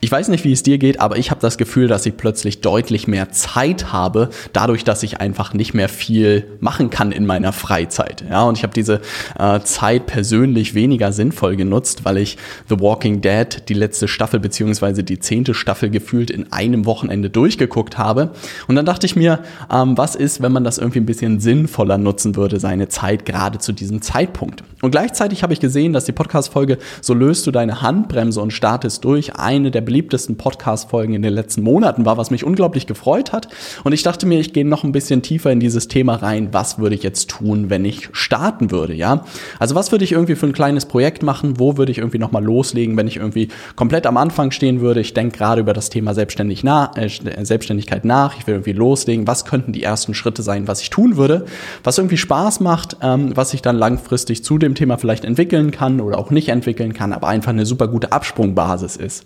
Ich weiß nicht, wie es dir geht, aber ich habe das Gefühl, dass ich plötzlich deutlich mehr Zeit habe, dadurch, dass ich einfach nicht mehr viel machen kann in meiner Freizeit. Ja, und ich habe diese äh, Zeit persönlich weniger sinnvoll genutzt, weil ich The Walking Dead die letzte Staffel beziehungsweise die zehnte Staffel gefühlt in einem Wochenende durchgeguckt habe. Und dann dachte ich mir, ähm, was ist, wenn man das irgendwie ein bisschen sinnvoller nutzen würde, seine Zeit gerade zu diesem Zeitpunkt. Und gleichzeitig habe ich gesehen, dass die Podcast-Folge So löst du deine Handbremse und startest durch eine der beliebtesten Podcast-Folgen in den letzten Monaten war, was mich unglaublich gefreut hat. Und ich dachte mir, ich gehe noch ein bisschen tiefer in dieses Thema rein. Was würde ich jetzt tun, wenn ich starten würde, ja? Also was würde ich irgendwie für ein kleines Projekt machen? Wo würde ich irgendwie nochmal loslegen, wenn ich irgendwie komplett am Anfang stehen würde? Ich denke gerade über das Thema Selbstständig nach, äh, Selbstständigkeit nach. Ich will irgendwie loslegen. Was könnten die ersten Schritte sein, was ich tun würde? Was irgendwie Spaß macht, ähm, was ich dann langfristig zu dem Thema vielleicht entwickeln kann oder auch nicht entwickeln kann, aber einfach eine super gute Absprungbasis ist.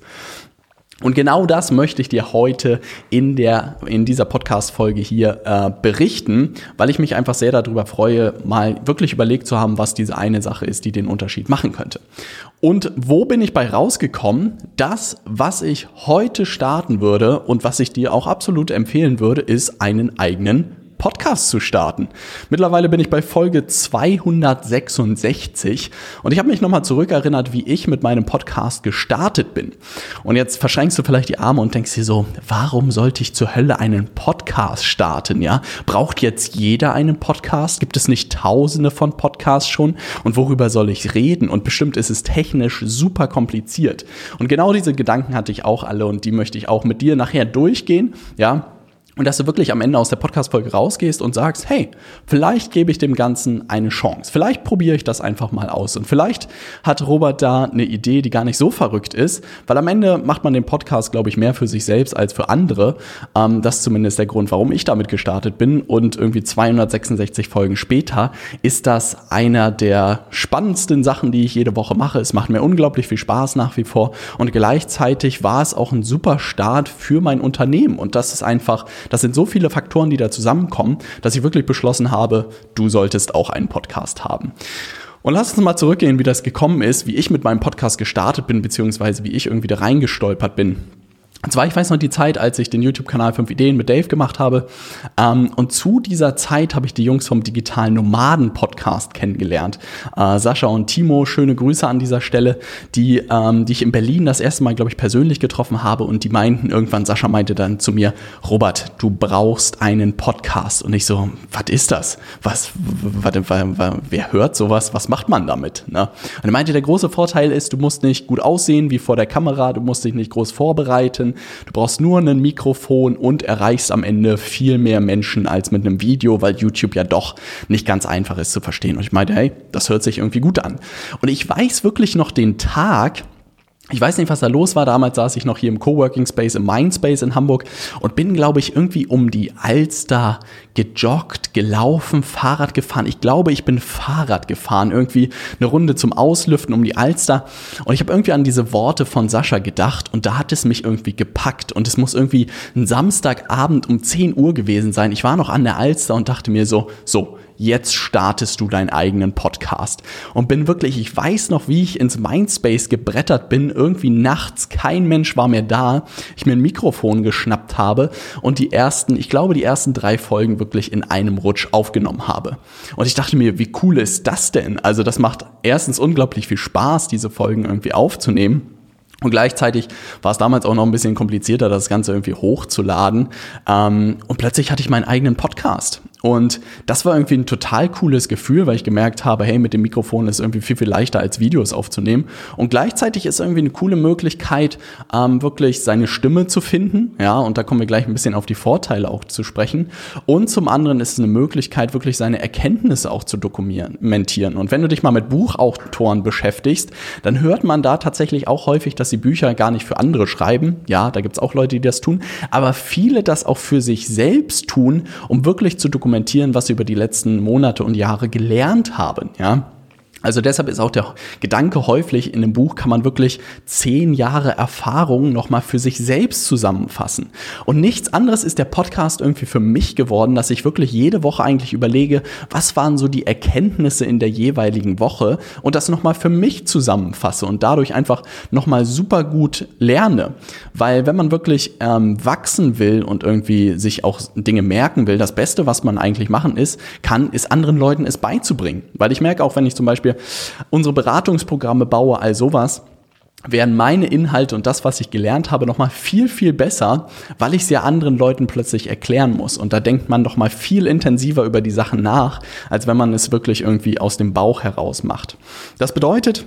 Und genau das möchte ich dir heute in, der, in dieser Podcast-Folge hier äh, berichten, weil ich mich einfach sehr darüber freue, mal wirklich überlegt zu haben, was diese eine Sache ist, die den Unterschied machen könnte. Und wo bin ich bei rausgekommen? Das, was ich heute starten würde und was ich dir auch absolut empfehlen würde, ist einen eigenen Podcast zu starten. Mittlerweile bin ich bei Folge 266 und ich habe mich nochmal zurückerinnert, wie ich mit meinem Podcast gestartet bin. Und jetzt verschränkst du vielleicht die Arme und denkst dir so, warum sollte ich zur Hölle einen Podcast starten, ja? Braucht jetzt jeder einen Podcast? Gibt es nicht tausende von Podcasts schon? Und worüber soll ich reden? Und bestimmt ist es technisch super kompliziert. Und genau diese Gedanken hatte ich auch alle und die möchte ich auch mit dir nachher durchgehen, ja? Und dass du wirklich am Ende aus der Podcast-Folge rausgehst und sagst, hey, vielleicht gebe ich dem Ganzen eine Chance. Vielleicht probiere ich das einfach mal aus. Und vielleicht hat Robert da eine Idee, die gar nicht so verrückt ist, weil am Ende macht man den Podcast, glaube ich, mehr für sich selbst als für andere. Ähm, das ist zumindest der Grund, warum ich damit gestartet bin. Und irgendwie 266 Folgen später ist das einer der spannendsten Sachen, die ich jede Woche mache. Es macht mir unglaublich viel Spaß nach wie vor. Und gleichzeitig war es auch ein super Start für mein Unternehmen. Und das ist einfach das sind so viele Faktoren, die da zusammenkommen, dass ich wirklich beschlossen habe, du solltest auch einen Podcast haben. Und lass uns mal zurückgehen, wie das gekommen ist, wie ich mit meinem Podcast gestartet bin, beziehungsweise wie ich irgendwie da reingestolpert bin. Und zwar, ich weiß noch die Zeit, als ich den YouTube-Kanal 5 Ideen mit Dave gemacht habe. Ähm, und zu dieser Zeit habe ich die Jungs vom Digitalen Nomaden-Podcast kennengelernt. Äh, Sascha und Timo, schöne Grüße an dieser Stelle, die, ähm, die ich in Berlin das erste Mal, glaube ich, persönlich getroffen habe. Und die meinten irgendwann, Sascha meinte dann zu mir, Robert, du brauchst einen Podcast. Und ich so, was ist das? Was, wer hört sowas? Was macht man damit? Ne? Und er meinte, der große Vorteil ist, du musst nicht gut aussehen wie vor der Kamera, du musst dich nicht groß vorbereiten Du brauchst nur ein Mikrofon und erreichst am Ende viel mehr Menschen als mit einem Video, weil YouTube ja doch nicht ganz einfach ist zu verstehen. Und ich meinte, hey, das hört sich irgendwie gut an. Und ich weiß wirklich noch den Tag, ich weiß nicht, was da los war. Damals saß ich noch hier im Coworking Space, im Mindspace in Hamburg und bin, glaube ich, irgendwie um die Alster gejoggt, gelaufen, Fahrrad gefahren. Ich glaube, ich bin Fahrrad gefahren, irgendwie eine Runde zum Auslüften um die Alster. Und ich habe irgendwie an diese Worte von Sascha gedacht und da hat es mich irgendwie gepackt. Und es muss irgendwie ein Samstagabend um 10 Uhr gewesen sein. Ich war noch an der Alster und dachte mir so, so, jetzt startest du deinen eigenen Podcast. Und bin wirklich, ich weiß noch, wie ich ins Mindspace gebrettert bin, irgendwie nachts, kein Mensch war mehr da, ich mir ein Mikrofon geschnappt habe und die ersten, ich glaube, die ersten drei Folgen wirklich in einem Rutsch aufgenommen habe. Und ich dachte mir, wie cool ist das denn? Also das macht erstens unglaublich viel Spaß, diese Folgen irgendwie aufzunehmen. Und gleichzeitig war es damals auch noch ein bisschen komplizierter, das Ganze irgendwie hochzuladen. Ähm, und plötzlich hatte ich meinen eigenen Podcast. Und das war irgendwie ein total cooles Gefühl, weil ich gemerkt habe, hey, mit dem Mikrofon ist irgendwie viel, viel leichter als Videos aufzunehmen. Und gleichzeitig ist irgendwie eine coole Möglichkeit, ähm, wirklich seine Stimme zu finden. Ja, und da kommen wir gleich ein bisschen auf die Vorteile auch zu sprechen. Und zum anderen ist es eine Möglichkeit, wirklich seine Erkenntnisse auch zu dokumentieren. Und wenn du dich mal mit Buchautoren beschäftigst, dann hört man da tatsächlich auch häufig, dass sie Bücher gar nicht für andere schreiben. Ja, da gibt's auch Leute, die das tun. Aber viele das auch für sich selbst tun, um wirklich zu dokumentieren, was sie über die letzten Monate und Jahre gelernt haben. Ja, also deshalb ist auch der Gedanke häufig, in einem Buch kann man wirklich zehn Jahre Erfahrung nochmal für sich selbst zusammenfassen. Und nichts anderes ist der Podcast irgendwie für mich geworden, dass ich wirklich jede Woche eigentlich überlege, was waren so die Erkenntnisse in der jeweiligen Woche und das nochmal für mich zusammenfasse und dadurch einfach nochmal super gut lerne. Weil wenn man wirklich ähm, wachsen will und irgendwie sich auch Dinge merken will, das Beste, was man eigentlich machen ist, kann, ist anderen Leuten es beizubringen. Weil ich merke auch, wenn ich zum Beispiel unsere Beratungsprogramme baue, all sowas, wären meine Inhalte und das, was ich gelernt habe, nochmal viel, viel besser, weil ich es ja anderen Leuten plötzlich erklären muss. Und da denkt man doch mal viel intensiver über die Sachen nach, als wenn man es wirklich irgendwie aus dem Bauch heraus macht. Das bedeutet,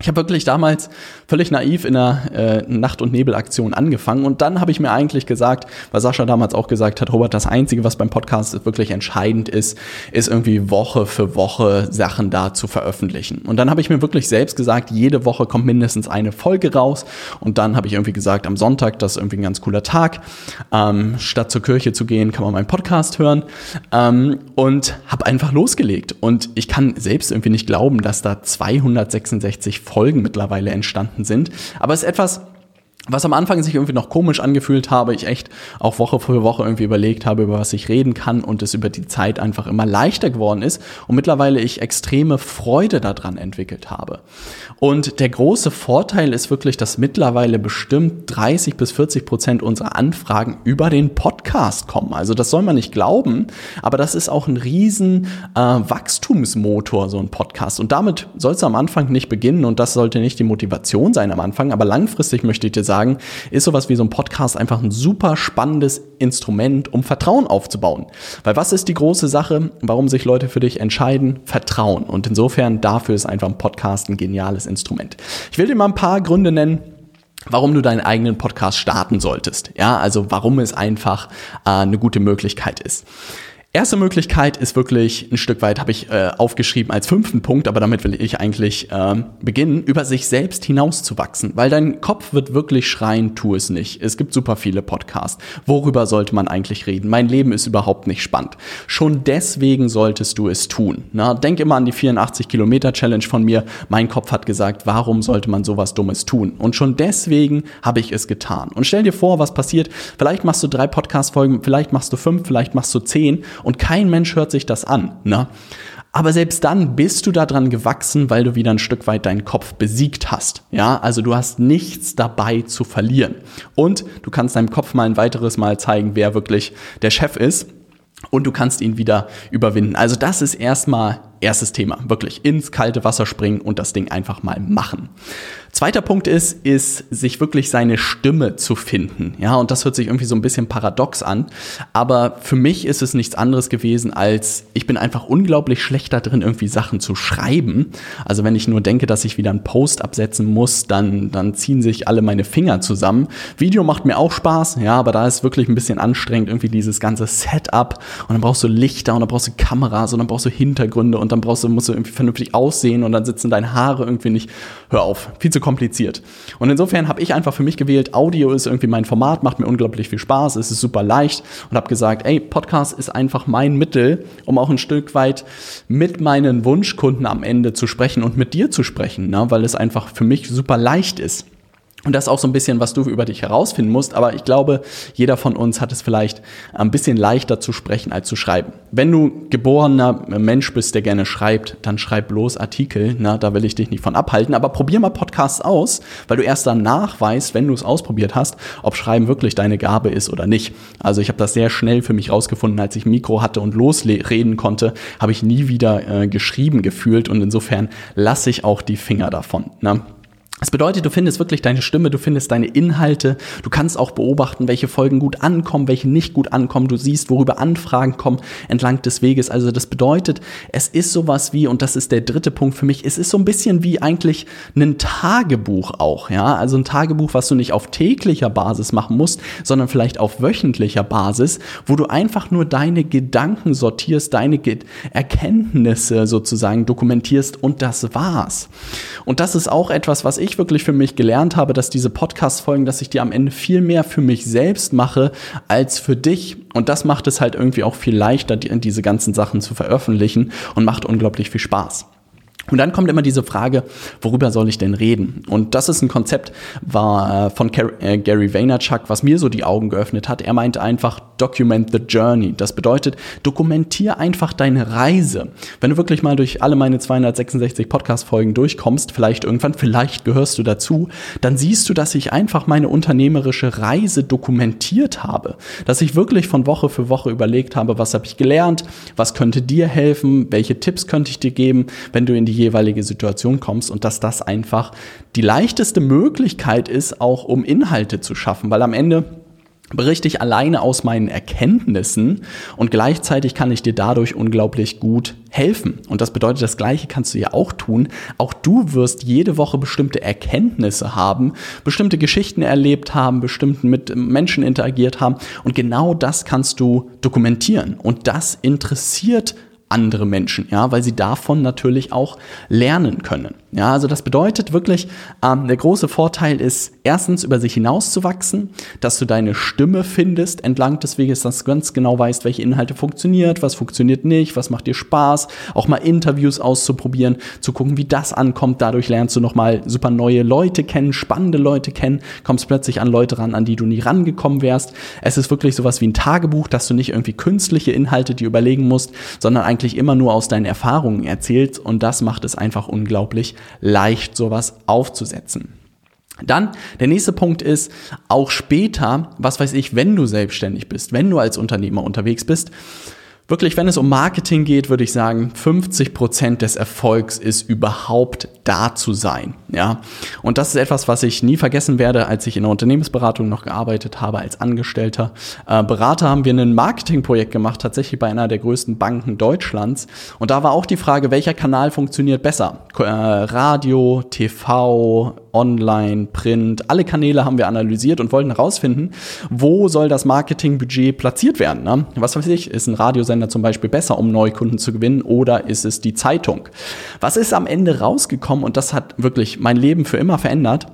ich habe wirklich damals völlig naiv in einer äh, Nacht- und Nebelaktion angefangen und dann habe ich mir eigentlich gesagt, weil Sascha damals auch gesagt hat, Robert, das Einzige, was beim Podcast wirklich entscheidend ist, ist irgendwie Woche für Woche Sachen da zu veröffentlichen. Und dann habe ich mir wirklich selbst gesagt, jede Woche kommt mindestens eine Folge raus und dann habe ich irgendwie gesagt, am Sonntag, das ist irgendwie ein ganz cooler Tag, ähm, statt zur Kirche zu gehen, kann man meinen Podcast hören ähm, und habe einfach losgelegt. Und ich kann selbst irgendwie nicht glauben, dass da 266 Folgen mittlerweile entstanden sind. Aber es ist etwas, was am Anfang sich irgendwie noch komisch angefühlt habe, ich echt auch Woche für Woche irgendwie überlegt habe, über was ich reden kann und es über die Zeit einfach immer leichter geworden ist und mittlerweile ich extreme Freude daran entwickelt habe. Und der große Vorteil ist wirklich, dass mittlerweile bestimmt 30 bis 40 Prozent unserer Anfragen über den Podcast kommen. Also das soll man nicht glauben, aber das ist auch ein riesen äh, Wachstumsmotor, so ein Podcast. Und damit soll es am Anfang nicht beginnen und das sollte nicht die Motivation sein am Anfang, aber langfristig möchte ich dir sagen, sagen, ist sowas wie so ein Podcast einfach ein super spannendes Instrument, um Vertrauen aufzubauen. Weil was ist die große Sache, warum sich Leute für dich entscheiden? Vertrauen. Und insofern dafür ist einfach ein Podcast ein geniales Instrument. Ich will dir mal ein paar Gründe nennen, warum du deinen eigenen Podcast starten solltest. Ja, also warum es einfach äh, eine gute Möglichkeit ist. Erste Möglichkeit ist wirklich ein Stück weit, habe ich äh, aufgeschrieben als fünften Punkt, aber damit will ich eigentlich ähm, beginnen, über sich selbst hinauszuwachsen, weil dein Kopf wird wirklich schreien, tu es nicht. Es gibt super viele Podcasts. Worüber sollte man eigentlich reden? Mein Leben ist überhaupt nicht spannend. Schon deswegen solltest du es tun. Na, denk immer an die 84 Kilometer Challenge von mir. Mein Kopf hat gesagt, warum sollte man sowas Dummes tun? Und schon deswegen habe ich es getan. Und stell dir vor, was passiert. Vielleicht machst du drei Podcast-Folgen, vielleicht machst du fünf, vielleicht machst du zehn und kein Mensch hört sich das an. Ne? Aber selbst dann bist du daran gewachsen, weil du wieder ein Stück weit deinen Kopf besiegt hast. Ja, also du hast nichts dabei zu verlieren. Und du kannst deinem Kopf mal ein weiteres Mal zeigen, wer wirklich der Chef ist. Und du kannst ihn wieder überwinden. Also das ist erstmal erstes Thema. Wirklich ins kalte Wasser springen und das Ding einfach mal machen. Zweiter Punkt ist, ist, sich wirklich seine Stimme zu finden. Ja, und das hört sich irgendwie so ein bisschen paradox an. Aber für mich ist es nichts anderes gewesen, als ich bin einfach unglaublich schlecht da drin, irgendwie Sachen zu schreiben. Also wenn ich nur denke, dass ich wieder einen Post absetzen muss, dann, dann ziehen sich alle meine Finger zusammen. Video macht mir auch Spaß, ja, aber da ist wirklich ein bisschen anstrengend, irgendwie dieses ganze Setup. Und dann brauchst du Lichter und dann brauchst du Kameras und dann brauchst du Hintergründe und dann brauchst du, musst du irgendwie vernünftig aussehen und dann sitzen deine Haare irgendwie nicht. Hör auf, viel zu kompliziert. Und insofern habe ich einfach für mich gewählt, Audio ist irgendwie mein Format, macht mir unglaublich viel Spaß, es ist super leicht und habe gesagt, ey, Podcast ist einfach mein Mittel, um auch ein Stück weit mit meinen Wunschkunden am Ende zu sprechen und mit dir zu sprechen, ne? weil es einfach für mich super leicht ist. Und das ist auch so ein bisschen, was du über dich herausfinden musst. Aber ich glaube, jeder von uns hat es vielleicht ein bisschen leichter zu sprechen als zu schreiben. Wenn du geborener Mensch bist, der gerne schreibt, dann schreib bloß Artikel. Na, da will ich dich nicht von abhalten. Aber probier mal Podcasts aus, weil du erst danach weißt, wenn du es ausprobiert hast, ob Schreiben wirklich deine Gabe ist oder nicht. Also ich habe das sehr schnell für mich rausgefunden, als ich Mikro hatte und losreden konnte, habe ich nie wieder äh, geschrieben gefühlt. Und insofern lasse ich auch die Finger davon. Na? Das bedeutet, du findest wirklich deine Stimme, du findest deine Inhalte, du kannst auch beobachten, welche Folgen gut ankommen, welche nicht gut ankommen, du siehst, worüber Anfragen kommen entlang des Weges. Also das bedeutet, es ist sowas wie, und das ist der dritte Punkt für mich, es ist so ein bisschen wie eigentlich ein Tagebuch auch, ja. Also ein Tagebuch, was du nicht auf täglicher Basis machen musst, sondern vielleicht auf wöchentlicher Basis, wo du einfach nur deine Gedanken sortierst, deine Erkenntnisse sozusagen dokumentierst und das war's. Und das ist auch etwas, was ich ich wirklich für mich gelernt habe, dass diese Podcast-Folgen, dass ich die am Ende viel mehr für mich selbst mache als für dich. Und das macht es halt irgendwie auch viel leichter, diese ganzen Sachen zu veröffentlichen und macht unglaublich viel Spaß. Und dann kommt immer diese Frage, worüber soll ich denn reden? Und das ist ein Konzept war äh, von äh, Gary Vaynerchuk, was mir so die Augen geöffnet hat. Er meint einfach document the journey. Das bedeutet, dokumentier einfach deine Reise. Wenn du wirklich mal durch alle meine 266 Podcast Folgen durchkommst, vielleicht irgendwann, vielleicht gehörst du dazu, dann siehst du, dass ich einfach meine unternehmerische Reise dokumentiert habe, dass ich wirklich von Woche für Woche überlegt habe, was habe ich gelernt, was könnte dir helfen, welche Tipps könnte ich dir geben, wenn du in die jeweilige Situation kommst und dass das einfach die leichteste Möglichkeit ist, auch um Inhalte zu schaffen, weil am Ende berichte ich alleine aus meinen Erkenntnissen und gleichzeitig kann ich dir dadurch unglaublich gut helfen. Und das bedeutet, das Gleiche kannst du ja auch tun. Auch du wirst jede Woche bestimmte Erkenntnisse haben, bestimmte Geschichten erlebt haben, bestimmt mit Menschen interagiert haben. Und genau das kannst du dokumentieren. Und das interessiert andere Menschen, ja, weil sie davon natürlich auch lernen können. Ja, also das bedeutet wirklich, ähm, der große Vorteil ist, erstens über sich hinauszuwachsen, dass du deine Stimme findest entlang des Weges, dass du ganz genau weißt, welche Inhalte funktioniert, was funktioniert nicht, was macht dir Spaß, auch mal Interviews auszuprobieren, zu gucken, wie das ankommt. Dadurch lernst du nochmal super neue Leute kennen, spannende Leute kennen, kommst plötzlich an Leute ran, an die du nie rangekommen wärst. Es ist wirklich sowas wie ein Tagebuch, dass du nicht irgendwie künstliche Inhalte dir überlegen musst, sondern eigentlich immer nur aus deinen Erfahrungen erzählst und das macht es einfach unglaublich leicht, sowas aufzusetzen. Dann der nächste Punkt ist, auch später, was weiß ich, wenn du selbstständig bist, wenn du als Unternehmer unterwegs bist, Wirklich, wenn es um Marketing geht, würde ich sagen, 50 Prozent des Erfolgs ist überhaupt da zu sein. Ja, und das ist etwas, was ich nie vergessen werde, als ich in der Unternehmensberatung noch gearbeitet habe als Angestellter. Äh, Berater haben wir ein Marketingprojekt gemacht, tatsächlich bei einer der größten Banken Deutschlands. Und da war auch die Frage, welcher Kanal funktioniert besser? Äh, Radio, TV, Online, Print, alle Kanäle haben wir analysiert und wollten herausfinden, wo soll das Marketingbudget platziert werden. Ne? Was weiß ich, ist ein Radiosender zum Beispiel besser, um Neukunden zu gewinnen, oder ist es die Zeitung? Was ist am Ende rausgekommen und das hat wirklich mein Leben für immer verändert?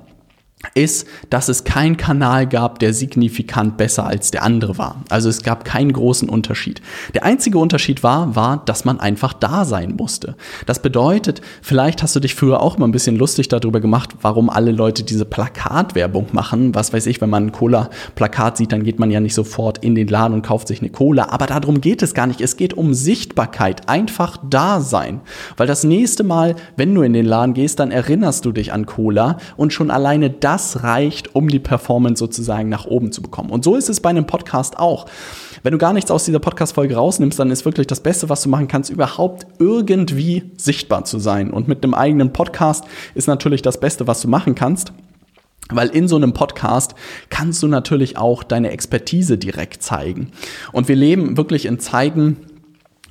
Ist, dass es keinen Kanal gab, der signifikant besser als der andere war. Also es gab keinen großen Unterschied. Der einzige Unterschied war, war, dass man einfach da sein musste. Das bedeutet, vielleicht hast du dich früher auch mal ein bisschen lustig darüber gemacht, warum alle Leute diese Plakatwerbung machen. Was weiß ich, wenn man ein Cola-Plakat sieht, dann geht man ja nicht sofort in den Laden und kauft sich eine Cola. Aber darum geht es gar nicht. Es geht um Sichtbarkeit. Einfach da sein. Weil das nächste Mal, wenn du in den Laden gehst, dann erinnerst du dich an Cola und schon alleine das reicht, um die Performance sozusagen nach oben zu bekommen. Und so ist es bei einem Podcast auch. Wenn du gar nichts aus dieser Podcast-Folge rausnimmst, dann ist wirklich das Beste, was du machen kannst, überhaupt irgendwie sichtbar zu sein. Und mit einem eigenen Podcast ist natürlich das Beste, was du machen kannst. Weil in so einem Podcast kannst du natürlich auch deine Expertise direkt zeigen. Und wir leben wirklich in Zeiten,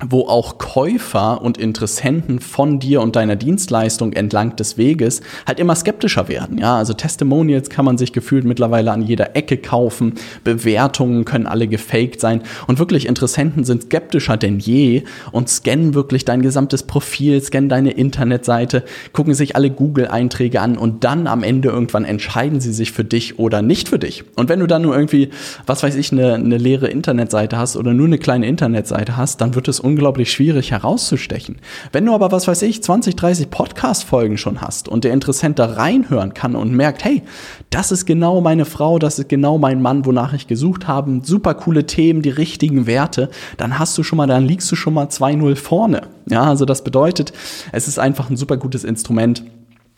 wo auch Käufer und Interessenten von dir und deiner Dienstleistung entlang des Weges halt immer skeptischer werden. Ja, also Testimonials kann man sich gefühlt mittlerweile an jeder Ecke kaufen. Bewertungen können alle gefaked sein. Und wirklich Interessenten sind skeptischer denn je und scannen wirklich dein gesamtes Profil, scannen deine Internetseite, gucken sich alle Google-Einträge an und dann am Ende irgendwann entscheiden sie sich für dich oder nicht für dich. Und wenn du dann nur irgendwie, was weiß ich, eine, eine leere Internetseite hast oder nur eine kleine Internetseite hast, dann wird es unglaublich schwierig herauszustechen. Wenn du aber, was weiß ich, 20, 30 Podcast-Folgen schon hast und der Interessent da reinhören kann und merkt, hey, das ist genau meine Frau, das ist genau mein Mann, wonach ich gesucht habe, super coole Themen, die richtigen Werte, dann hast du schon mal, dann liegst du schon mal 2-0 vorne. Ja, also das bedeutet, es ist einfach ein super gutes Instrument,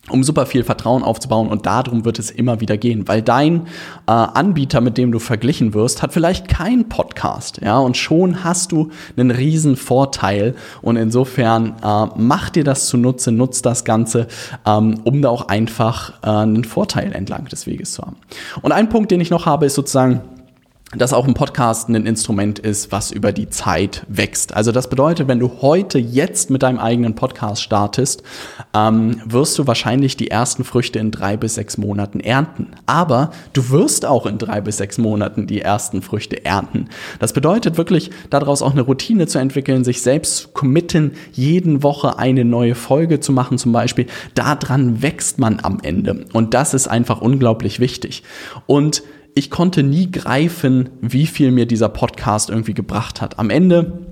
um super viel Vertrauen aufzubauen und darum wird es immer wieder gehen, weil dein äh, Anbieter, mit dem du verglichen wirst, hat vielleicht keinen Podcast, ja, und schon hast du einen riesen Vorteil und insofern äh, mach dir das zunutze, nutz das Ganze, ähm, um da auch einfach äh, einen Vorteil entlang des Weges zu haben. Und ein Punkt, den ich noch habe, ist sozusagen, dass auch ein Podcast ein Instrument ist, was über die Zeit wächst. Also das bedeutet, wenn du heute jetzt mit deinem eigenen Podcast startest, ähm, wirst du wahrscheinlich die ersten Früchte in drei bis sechs Monaten ernten. Aber du wirst auch in drei bis sechs Monaten die ersten Früchte ernten. Das bedeutet wirklich, daraus auch eine Routine zu entwickeln, sich selbst zu committen, jeden Woche eine neue Folge zu machen zum Beispiel. Daran wächst man am Ende. Und das ist einfach unglaublich wichtig. Und ich konnte nie greifen, wie viel mir dieser Podcast irgendwie gebracht hat. Am Ende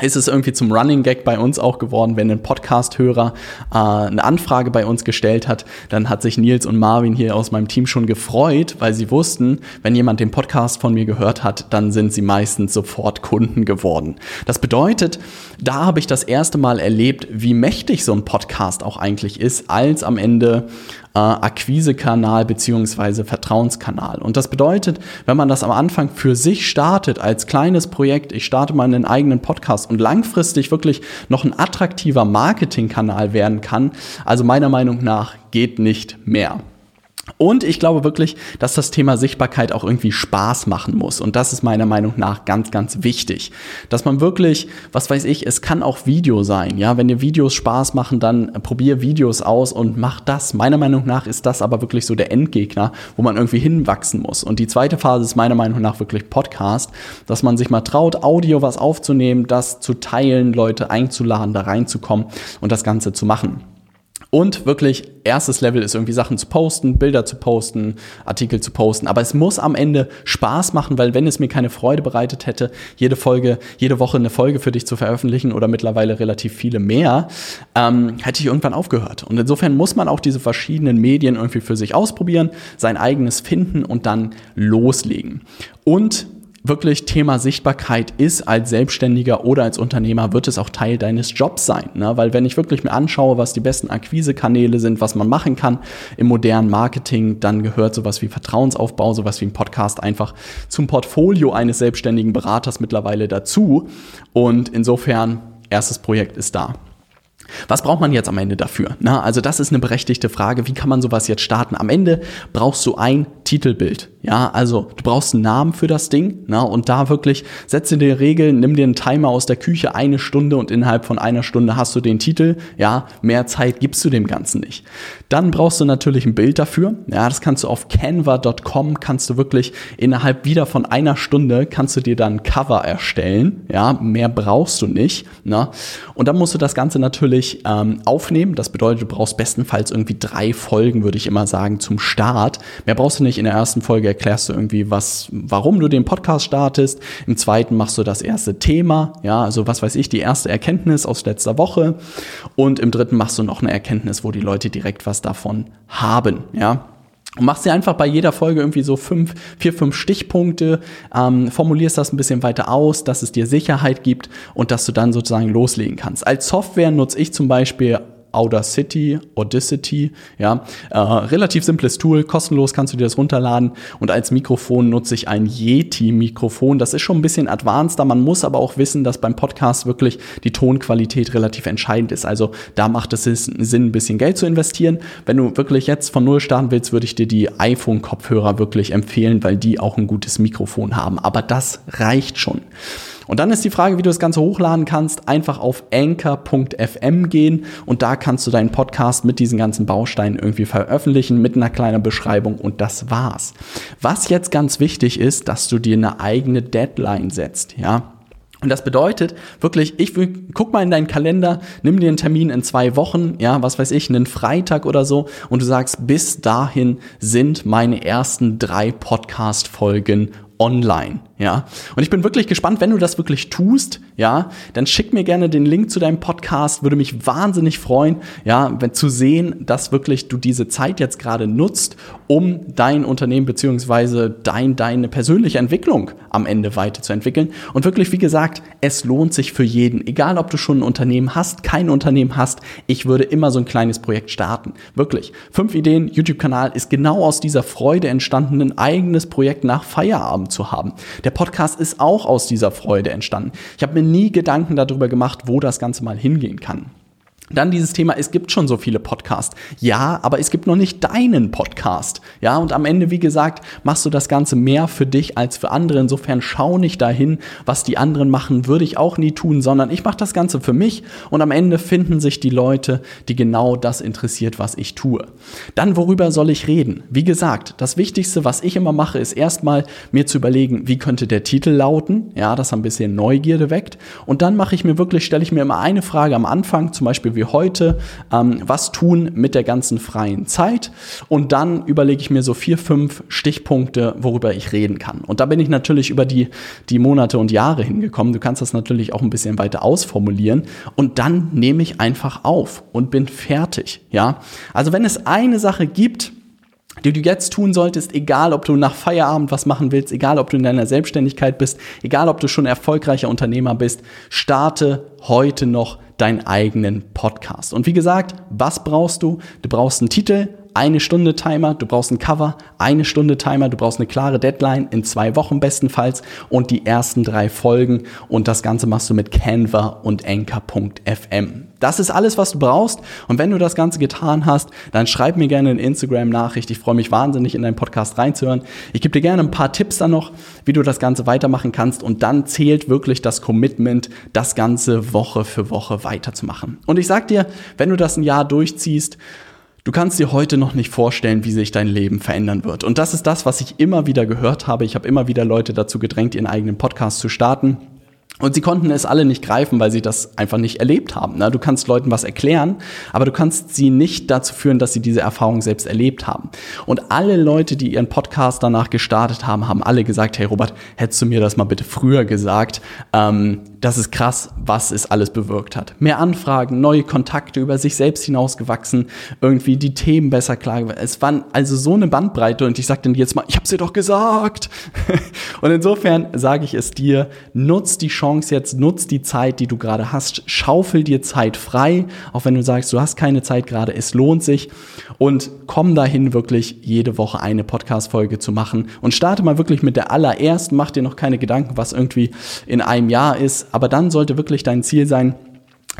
ist es irgendwie zum Running Gag bei uns auch geworden, wenn ein Podcast-Hörer äh, eine Anfrage bei uns gestellt hat, dann hat sich Nils und Marvin hier aus meinem Team schon gefreut, weil sie wussten, wenn jemand den Podcast von mir gehört hat, dann sind sie meistens sofort Kunden geworden. Das bedeutet, da habe ich das erste Mal erlebt, wie mächtig so ein Podcast auch eigentlich ist, als am Ende äh, Akquisekanal beziehungsweise Vertrauenskanal. Und das bedeutet, wenn man das am Anfang für sich startet als kleines Projekt, ich starte mal einen eigenen Podcast und langfristig wirklich noch ein attraktiver Marketingkanal werden kann, also meiner Meinung nach geht nicht mehr. Und ich glaube wirklich, dass das Thema Sichtbarkeit auch irgendwie Spaß machen muss. Und das ist meiner Meinung nach ganz, ganz wichtig. Dass man wirklich, was weiß ich, es kann auch Video sein. Ja, wenn dir Videos Spaß machen, dann probier Videos aus und mach das. Meiner Meinung nach ist das aber wirklich so der Endgegner, wo man irgendwie hinwachsen muss. Und die zweite Phase ist meiner Meinung nach wirklich Podcast, dass man sich mal traut, Audio was aufzunehmen, das zu teilen, Leute einzuladen, da reinzukommen und das Ganze zu machen. Und wirklich, erstes Level ist irgendwie Sachen zu posten, Bilder zu posten, Artikel zu posten. Aber es muss am Ende Spaß machen, weil wenn es mir keine Freude bereitet hätte, jede Folge, jede Woche eine Folge für dich zu veröffentlichen oder mittlerweile relativ viele mehr, ähm, hätte ich irgendwann aufgehört. Und insofern muss man auch diese verschiedenen Medien irgendwie für sich ausprobieren, sein eigenes finden und dann loslegen. Und wirklich Thema Sichtbarkeit ist als Selbstständiger oder als Unternehmer, wird es auch Teil deines Jobs sein. Ne? Weil wenn ich wirklich mir anschaue, was die besten Akquisekanäle sind, was man machen kann im modernen Marketing, dann gehört sowas wie Vertrauensaufbau, sowas wie ein Podcast einfach zum Portfolio eines selbstständigen Beraters mittlerweile dazu. Und insofern, erstes Projekt ist da. Was braucht man jetzt am Ende dafür? Na, also das ist eine berechtigte Frage. Wie kann man sowas jetzt starten? Am Ende brauchst du ein Titelbild. Ja, also du brauchst einen Namen für das Ding. Na, und da wirklich setze dir Regeln, nimm dir einen Timer aus der Küche eine Stunde und innerhalb von einer Stunde hast du den Titel. Ja, mehr Zeit gibst du dem Ganzen nicht. Dann brauchst du natürlich ein Bild dafür. Ja, das kannst du auf canva.com kannst du wirklich innerhalb wieder von einer Stunde kannst du dir dann ein Cover erstellen. Ja, mehr brauchst du nicht. Na, und dann musst du das Ganze natürlich natürlich ähm, aufnehmen. Das bedeutet, du brauchst bestenfalls irgendwie drei Folgen, würde ich immer sagen, zum Start. Mehr brauchst du nicht. In der ersten Folge erklärst du irgendwie, was, warum du den Podcast startest. Im zweiten machst du das erste Thema, ja, also was weiß ich, die erste Erkenntnis aus letzter Woche. Und im dritten machst du noch eine Erkenntnis, wo die Leute direkt was davon haben, ja. Und machst dir einfach bei jeder Folge irgendwie so fünf, vier, fünf Stichpunkte, ähm, formulierst das ein bisschen weiter aus, dass es dir Sicherheit gibt und dass du dann sozusagen loslegen kannst. Als Software nutze ich zum Beispiel Audacity, Audacity, ja, äh, relativ simples Tool, kostenlos kannst du dir das runterladen und als Mikrofon nutze ich ein Yeti-Mikrofon. Das ist schon ein bisschen advanceder, man muss aber auch wissen, dass beim Podcast wirklich die Tonqualität relativ entscheidend ist. Also da macht es Sinn, ein bisschen Geld zu investieren. Wenn du wirklich jetzt von Null starten willst, würde ich dir die iPhone-Kopfhörer wirklich empfehlen, weil die auch ein gutes Mikrofon haben. Aber das reicht schon. Und dann ist die Frage, wie du das Ganze hochladen kannst. Einfach auf anchor.fm gehen und da kannst du deinen Podcast mit diesen ganzen Bausteinen irgendwie veröffentlichen mit einer kleinen Beschreibung und das war's. Was jetzt ganz wichtig ist, dass du dir eine eigene Deadline setzt, ja. Und das bedeutet wirklich, ich will, guck mal in deinen Kalender, nimm dir einen Termin in zwei Wochen, ja, was weiß ich, einen Freitag oder so, und du sagst, bis dahin sind meine ersten drei Podcast-Folgen online. Ja. Und ich bin wirklich gespannt, wenn du das wirklich tust, ja, dann schick mir gerne den Link zu deinem Podcast, würde mich wahnsinnig freuen, ja, wenn zu sehen, dass wirklich du diese Zeit jetzt gerade nutzt, um dein Unternehmen beziehungsweise dein, deine persönliche Entwicklung am Ende weiterzuentwickeln. Und wirklich, wie gesagt, es lohnt sich für jeden, egal ob du schon ein Unternehmen hast, kein Unternehmen hast, ich würde immer so ein kleines Projekt starten. Wirklich. Fünf Ideen, YouTube-Kanal ist genau aus dieser Freude entstanden, ein eigenes Projekt nach Feierabend zu haben. Der Podcast ist auch aus dieser Freude entstanden. Ich habe mir nie Gedanken darüber gemacht, wo das Ganze mal hingehen kann. Dann dieses Thema, es gibt schon so viele Podcasts. Ja, aber es gibt noch nicht deinen Podcast. Ja, und am Ende, wie gesagt, machst du das Ganze mehr für dich als für andere. Insofern schau nicht dahin, was die anderen machen, würde ich auch nie tun, sondern ich mache das Ganze für mich und am Ende finden sich die Leute, die genau das interessiert, was ich tue. Dann, worüber soll ich reden? Wie gesagt, das Wichtigste, was ich immer mache, ist erstmal mir zu überlegen, wie könnte der Titel lauten? Ja, das ein bisschen Neugierde weckt. Und dann mache ich mir wirklich, stelle ich mir immer eine Frage am Anfang, zum Beispiel, wie heute, ähm, was tun mit der ganzen freien Zeit. Und dann überlege ich mir so vier, fünf Stichpunkte, worüber ich reden kann. Und da bin ich natürlich über die, die Monate und Jahre hingekommen. Du kannst das natürlich auch ein bisschen weiter ausformulieren. Und dann nehme ich einfach auf und bin fertig. Ja, also wenn es eine Sache gibt, die du jetzt tun solltest, egal ob du nach Feierabend was machen willst, egal ob du in deiner Selbstständigkeit bist, egal ob du schon erfolgreicher Unternehmer bist, starte heute noch deinen eigenen Podcast. Und wie gesagt, was brauchst du? Du brauchst einen Titel, eine Stunde Timer, du brauchst ein Cover, eine Stunde Timer, du brauchst eine klare Deadline in zwei Wochen bestenfalls und die ersten drei Folgen und das Ganze machst du mit Canva und Anchor.fm. Das ist alles, was du brauchst und wenn du das Ganze getan hast, dann schreib mir gerne eine Instagram-Nachricht. Ich freue mich wahnsinnig, in deinen Podcast reinzuhören. Ich gebe dir gerne ein paar Tipps dann noch, wie du das Ganze weitermachen kannst und dann zählt wirklich das Commitment, das Ganze Woche für Woche weiterzumachen. Und ich sag dir, wenn du das ein Jahr durchziehst, Du kannst dir heute noch nicht vorstellen, wie sich dein Leben verändern wird. Und das ist das, was ich immer wieder gehört habe. Ich habe immer wieder Leute dazu gedrängt, ihren eigenen Podcast zu starten. Und sie konnten es alle nicht greifen, weil sie das einfach nicht erlebt haben. Du kannst Leuten was erklären, aber du kannst sie nicht dazu führen, dass sie diese Erfahrung selbst erlebt haben. Und alle Leute, die ihren Podcast danach gestartet haben, haben alle gesagt, hey Robert, hättest du mir das mal bitte früher gesagt? Ähm, das ist krass, was es alles bewirkt hat. Mehr Anfragen, neue Kontakte über sich selbst hinausgewachsen, irgendwie die Themen besser klar. Es waren also so eine Bandbreite und ich sage dann jetzt mal, ich habe es dir doch gesagt. und insofern sage ich es dir, nutz die Chance jetzt, nutz die Zeit, die du gerade hast, schaufel dir Zeit frei, auch wenn du sagst, du hast keine Zeit gerade, es lohnt sich und komm dahin wirklich jede Woche eine Podcast-Folge zu machen und starte mal wirklich mit der allerersten, mach dir noch keine Gedanken, was irgendwie in einem Jahr ist, aber dann sollte wirklich dein Ziel sein,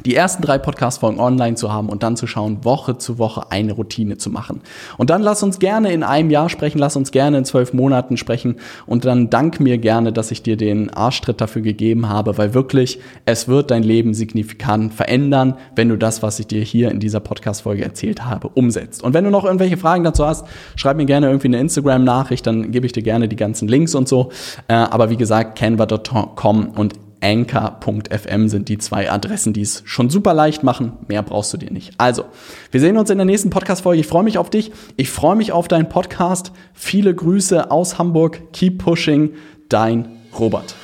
die ersten drei Podcast-Folgen online zu haben und dann zu schauen, Woche zu Woche eine Routine zu machen. Und dann lass uns gerne in einem Jahr sprechen, lass uns gerne in zwölf Monaten sprechen und dann dank mir gerne, dass ich dir den Arschtritt dafür gegeben habe, weil wirklich, es wird dein Leben signifikant verändern, wenn du das, was ich dir hier in dieser Podcast-Folge erzählt habe, umsetzt. Und wenn du noch irgendwelche Fragen dazu hast, schreib mir gerne irgendwie eine Instagram-Nachricht, dann gebe ich dir gerne die ganzen Links und so. Äh, aber wie gesagt, canva.com und anchor.fm sind die zwei Adressen, die es schon super leicht machen. Mehr brauchst du dir nicht. Also, wir sehen uns in der nächsten Podcast-Folge. Ich freue mich auf dich. Ich freue mich auf deinen Podcast. Viele Grüße aus Hamburg. Keep pushing. Dein Robert.